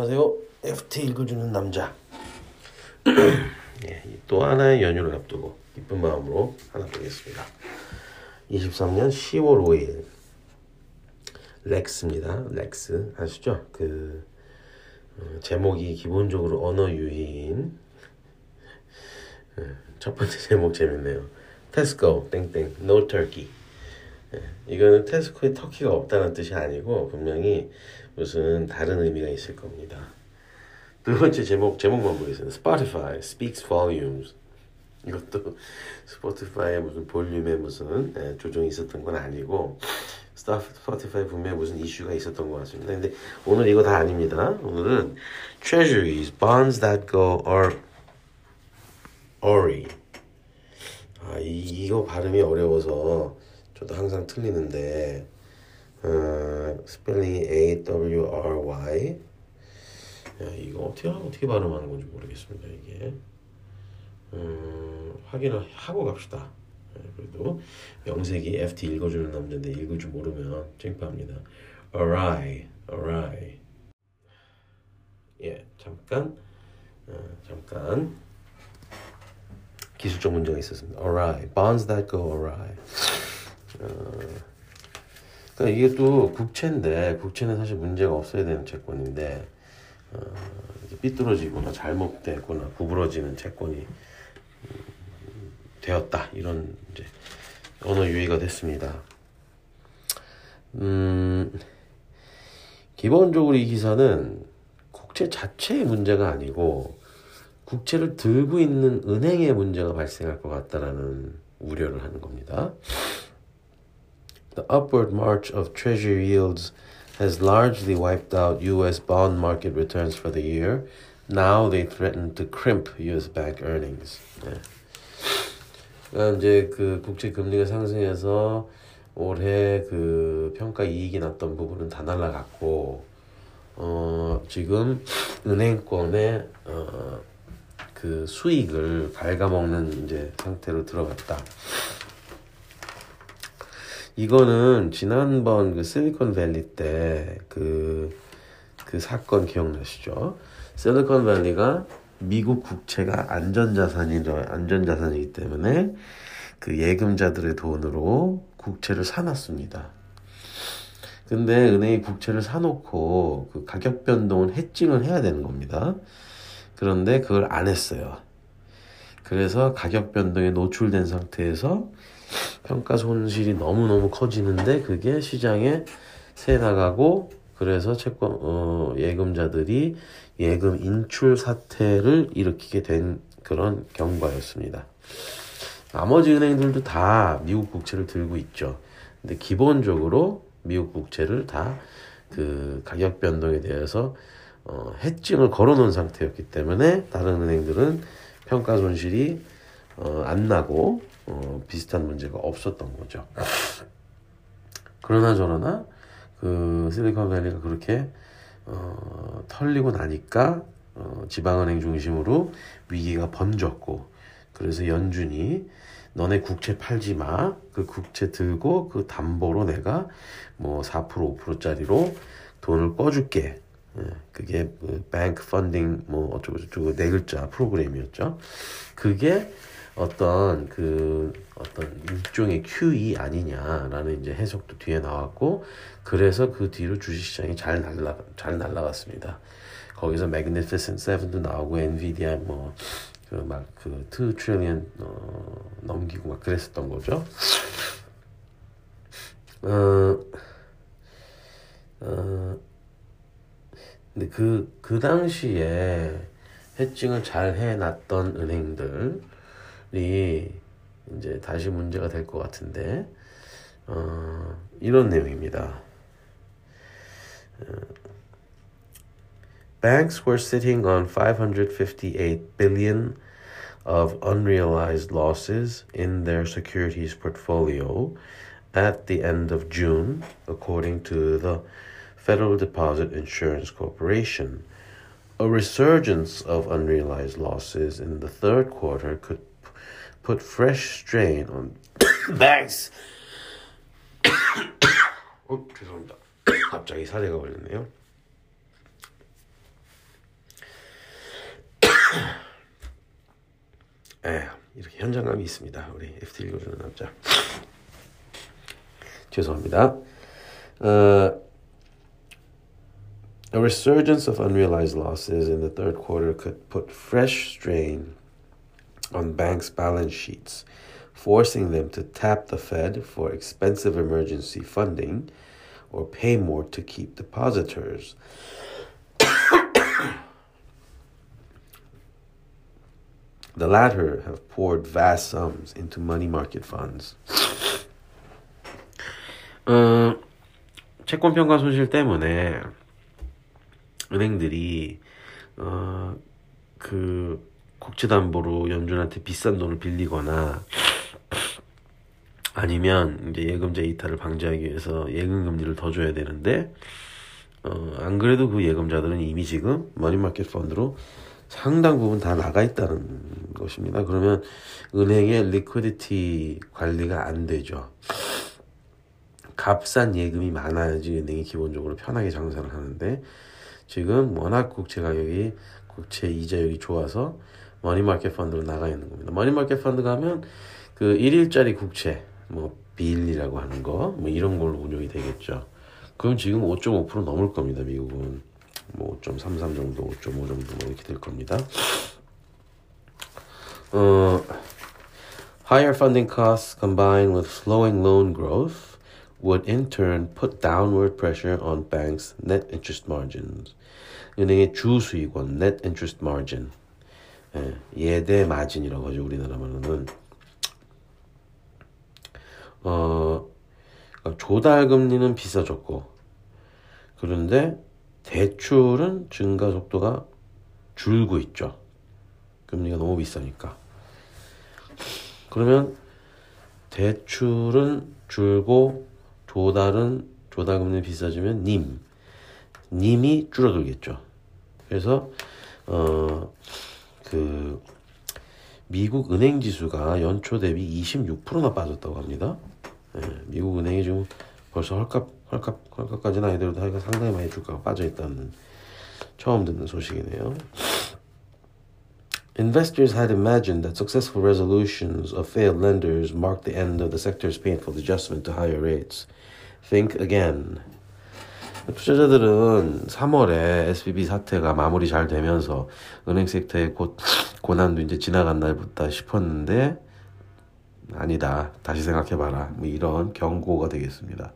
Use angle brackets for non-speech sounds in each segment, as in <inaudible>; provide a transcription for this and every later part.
안녕하세요. FT 읽어주는 남자. <clears throat> 예, 또 하나의 연휴를 앞두고 기쁜 마음으로 하나 보겠습니다. 23년 10월 5일 렉스입니다. 렉스 아시죠? 그 어, 제목이 기본적으로 언어 유희인 예, 첫 번째 <laughs> 제목 재밌네요. 테스코 땡땡 no turkey 예, 이거는 테스코에 터키가 없다는 뜻이 아니고 분명히 무슨 다른 의미가 있을 겁니다. 두 번째 제목 제목만 보겠습니다. Spotify speaks volumes. 이것도 스포티파이에 무슨 볼륨에 무슨 예, 조정이 있었던 건 아니고 스포티파이 분명히 무슨 이슈가 있었던 것 같습니다. 근데 오늘 이거 다 아닙니다. 오늘은 treasuries, bonds that go or ori. 아, 이, 이거 발음이 어려워서 저도 항상 틀리는데 어, 스펠링이 A W R Y. 야, 이거 어떻게 어떻게 발음하는 건지 모르겠습니다. 이게 음, 확인을 하고 갑시다. 네, 그래도 명색이 FT 읽어주는 남자인데 읽을 줄 모르면 창피합니다. Awry, awry. 예, 잠깐, 어, 잠깐 기술적 문제가 있었습니다. Awry, bonds that go awry. 어, 그러니까 이게 또 국채인데 국채는 사실 문제가 없어야 되는 채권인데 어, 삐뚤어지거나 잘못되거나 구부러지는 채권이 음, 되었다 이런 이제 언어 유희가 됐습니다. 음, 기본적으로 이 기사는 국채 자체의 문제가 아니고 국채를 들고 있는 은행의 문제가 발생할 것 같다라는 우려를 하는 겁니다. The upward march of treasury yields has largely wiped out U.S. bond market returns for the year. Now they threaten to crimp U.S. bank earnings. 네. 그러니까 이제 그 국채 금리가 상승해서 올해 그 평가 이익이 났던 부분은 다 날라갔고 어 지금 은행권의 어그 수익을 갉아먹는 이제 상태로 들어갔다. 이거는 지난번 그 실리콘밸리 때 그 그 사건 기억나시죠? 실리콘밸리가 미국 국채가 안전자산이죠. 안전자산이기 때문에 그 예금자들의 돈으로 국채를 사놨습니다. 근데 은행이 국채를 사놓고 그 가격 변동을 해칭을 해야 되는 겁니다. 그런데 그걸 안 했어요. 그래서 가격 변동에 노출된 상태에서 평가 손실이 너무너무 커지는데 그게 시장에 새 나가고 그래서 채권 어, 예금자들이 예금 인출 사태를 일으키게 된 그런 경과였습니다. 나머지 은행들도 다 미국 국채를 들고 있죠. 근데 기본적으로 미국 국채를 다 그 가격 변동에 대해서 어, 해증을 걸어놓은 상태였기 때문에 다른 은행들은 평가 손실이 어, 안 나고 어, 비슷한 문제가 없었던 거죠. 그러나 저러나 그 실리콘밸리가 그렇게 어, 털리고 나니까 어, 지방은행 중심으로 위기가 번졌고 그래서 연준이 너네 국채 팔지 마. 그 국채 들고 그 담보로 내가 뭐 4% 5%짜리로 돈을 꺼줄게. 예, 그게 그 뱅크 펀딩 뭐 어쩌고 저쩌고 네 글자 프로그램이었죠. 그게 어떤 그 어떤 일종의 QE 아니냐라는 이제 해석도 뒤에 나왔고 그래서 그 뒤로 주식시장이 잘 날라 잘 날라갔습니다. 거기서 Magnificent Seven도 나오고 엔비디아 뭐 그 막그2 트릴리언 어, 넘기고 막 그랬었던 거죠. 어, 어, 근데 그, 그 당시에 해칭을 잘 해놨던 은행들 이 이제 다시 문제가 될 것 같은데, 어, 이런 내용입니다. Banks were sitting on 558 billion of unrealized losses in their securities portfolio at the end of June, according to the Federal Deposit Insurance Corporation. A resurgence of unrealized losses in the third quarter could p- put fresh strain on banks. 어, <coughs> oh, 죄송합니다. <coughs> 갑자기 사례가 걸렸네요. <coughs> 예, 이렇게 현장감이 있습니다. 우리 FT 읽어주는 남자. 죄송합니다. Uh, a resurgence of unrealized losses in the third quarter could put fresh strain on banks' balance sheets, forcing them to tap the Fed for expensive emergency funding or pay more to keep depositors. <coughs> the latter have poured vast sums into money market funds. <coughs> 어, 채권 평가 손실 때문에 은행들이 어, 그 국채담보로 연준한테 비싼 돈을 빌리거나 아니면 이제 예금자 이탈을 방지하기 위해서 예금 금리를 더 줘야 되는데 어, 안 그래도 그 예금자들은 이미 지금 머니마켓 펀드로 상당 부분 다 나가 있다는 것입니다. 그러면 은행의 liquidity 관리가 안 되죠. 값싼 예금이 많아야지 은행이 기본적으로 편하게 장사를 하는데 지금 워낙 국채 가격이 국채 이자율이 좋아서 머니마켓 펀드로 나가 있는 겁니다. 머니마켓 펀드 가면 그 1일짜리 국채 뭐 빌리라고 하는 거 뭐 이런 걸로 운용이 되겠죠. 그럼 지금 5.5% 넘을 겁니다. 미국은 뭐 5.33 정도, 5.5 정도 뭐 이렇게 될 겁니다. 어, higher funding costs combined with slowing loan growth would in turn put downward pressure on banks' net interest margins. 은행의 주 수익원 net interest margin. 예, 예대 마진이라고 하죠 우리나라 말로는. 어 그러니까 조달 금리는 비싸졌고 그런데 대출은 증가 속도가 줄고 있죠. 금리가 너무 비싸니까. 그러면 대출은 줄고 조달은 조달 금리 비싸지면 님 님이 줄어들겠죠. 그래서 어 그 미국 은행 지수가 연초 대비 26%나 빠졌다고 합니다. 예, 미국 은행이 지금 벌써 헐값 헐값 헐값까지는 아니더라도 하여간 상당히 많이 주가가 빠져 있다는 처음 듣는 소식이네요. Investors had imagined that successful resolutions of failed lenders marked the end of the sector's painful adjustment to higher rates. Think again. 투자자들은 3월에 SBB 사태가 마무리 잘 되면서 은행 섹터의 곧 고난도 이제 지나간 날부터 싶었는데 아니다. 다시 생각해봐라. 뭐 이런 경고가 되겠습니다.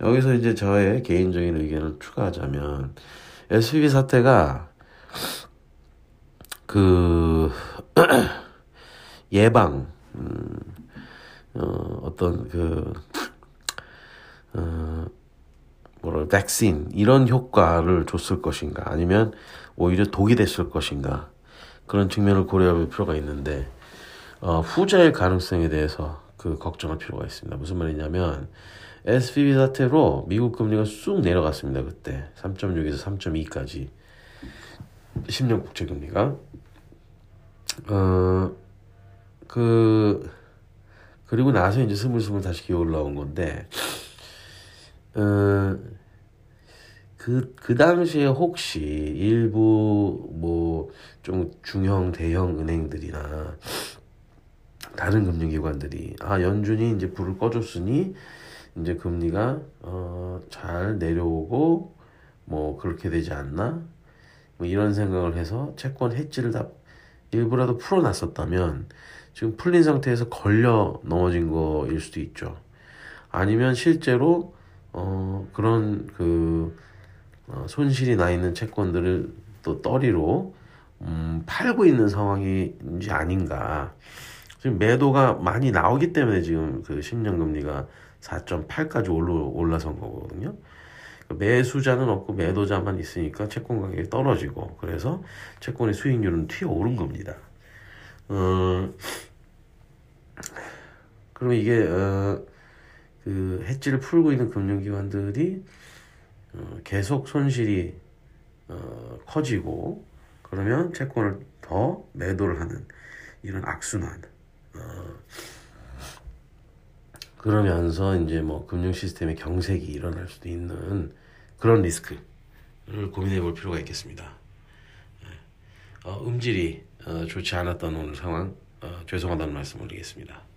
여기서 이제 저의 개인적인 의견을 추가하자면 SBB 사태가 그 <clears throat> 예방 음, 어, 어떤 그 어, 뭐랄 백신 이런 효과를 줬을 것인가 아니면 오히려 독이 됐을 것인가 그런 측면을 고려할 필요가 있는데 어, 후자의 가능성에 대해서 그 걱정할 필요가 있습니다. 무슨 말이냐면 SVB 사태로 미국 금리가 쑥 내려갔습니다. 그때 3.6에서 3.2까지 10년 국채 금리가 어 그 그리고 나서 이제 스물스물 다시 기어 올라온 건데 어, 그, 그 당시에 혹시 일부 뭐 좀 중형 대형 은행들이나 다른 금융기관들이 아 연준이 이제 불을 꺼줬으니 이제 금리가 어, 잘 내려오고 뭐 그렇게 되지 않나 뭐 이런 생각을 해서 채권 해지를 다 일부라도 풀어놨었다면 지금 풀린 상태에서 걸려 넘어진 거일 수도 있죠. 아니면 실제로 어, 그런 그 어, 손실이 나 있는 채권들을 또 떠리로 음, 팔고 있는 상황인지 아닌가. 지금 매도가 많이 나오기 때문에 지금 그 10년 금리가 4.8까지 올라, 올라선 거거든요. 매수자는 없고 매도자만 있으니까 채권 가격이 떨어지고 그래서 채권의 수익률은 튀어오른 겁니다. 어, 그럼 이게 어, 그 해지를 풀고 있는 금융기관들이 어, 계속 손실이 어, 커지고 그러면 채권을 더 매도를 하는 이런 악순환. 어, 그러면서 이제 뭐 금융 시스템의 경색이 일어날 수도 있는 그런 리스크를 고민해 볼 필요가 있겠습니다. 어, 음질이 어, 좋지 않았던 오늘 상황 어, 죄송하다는 말씀 올리겠습니다.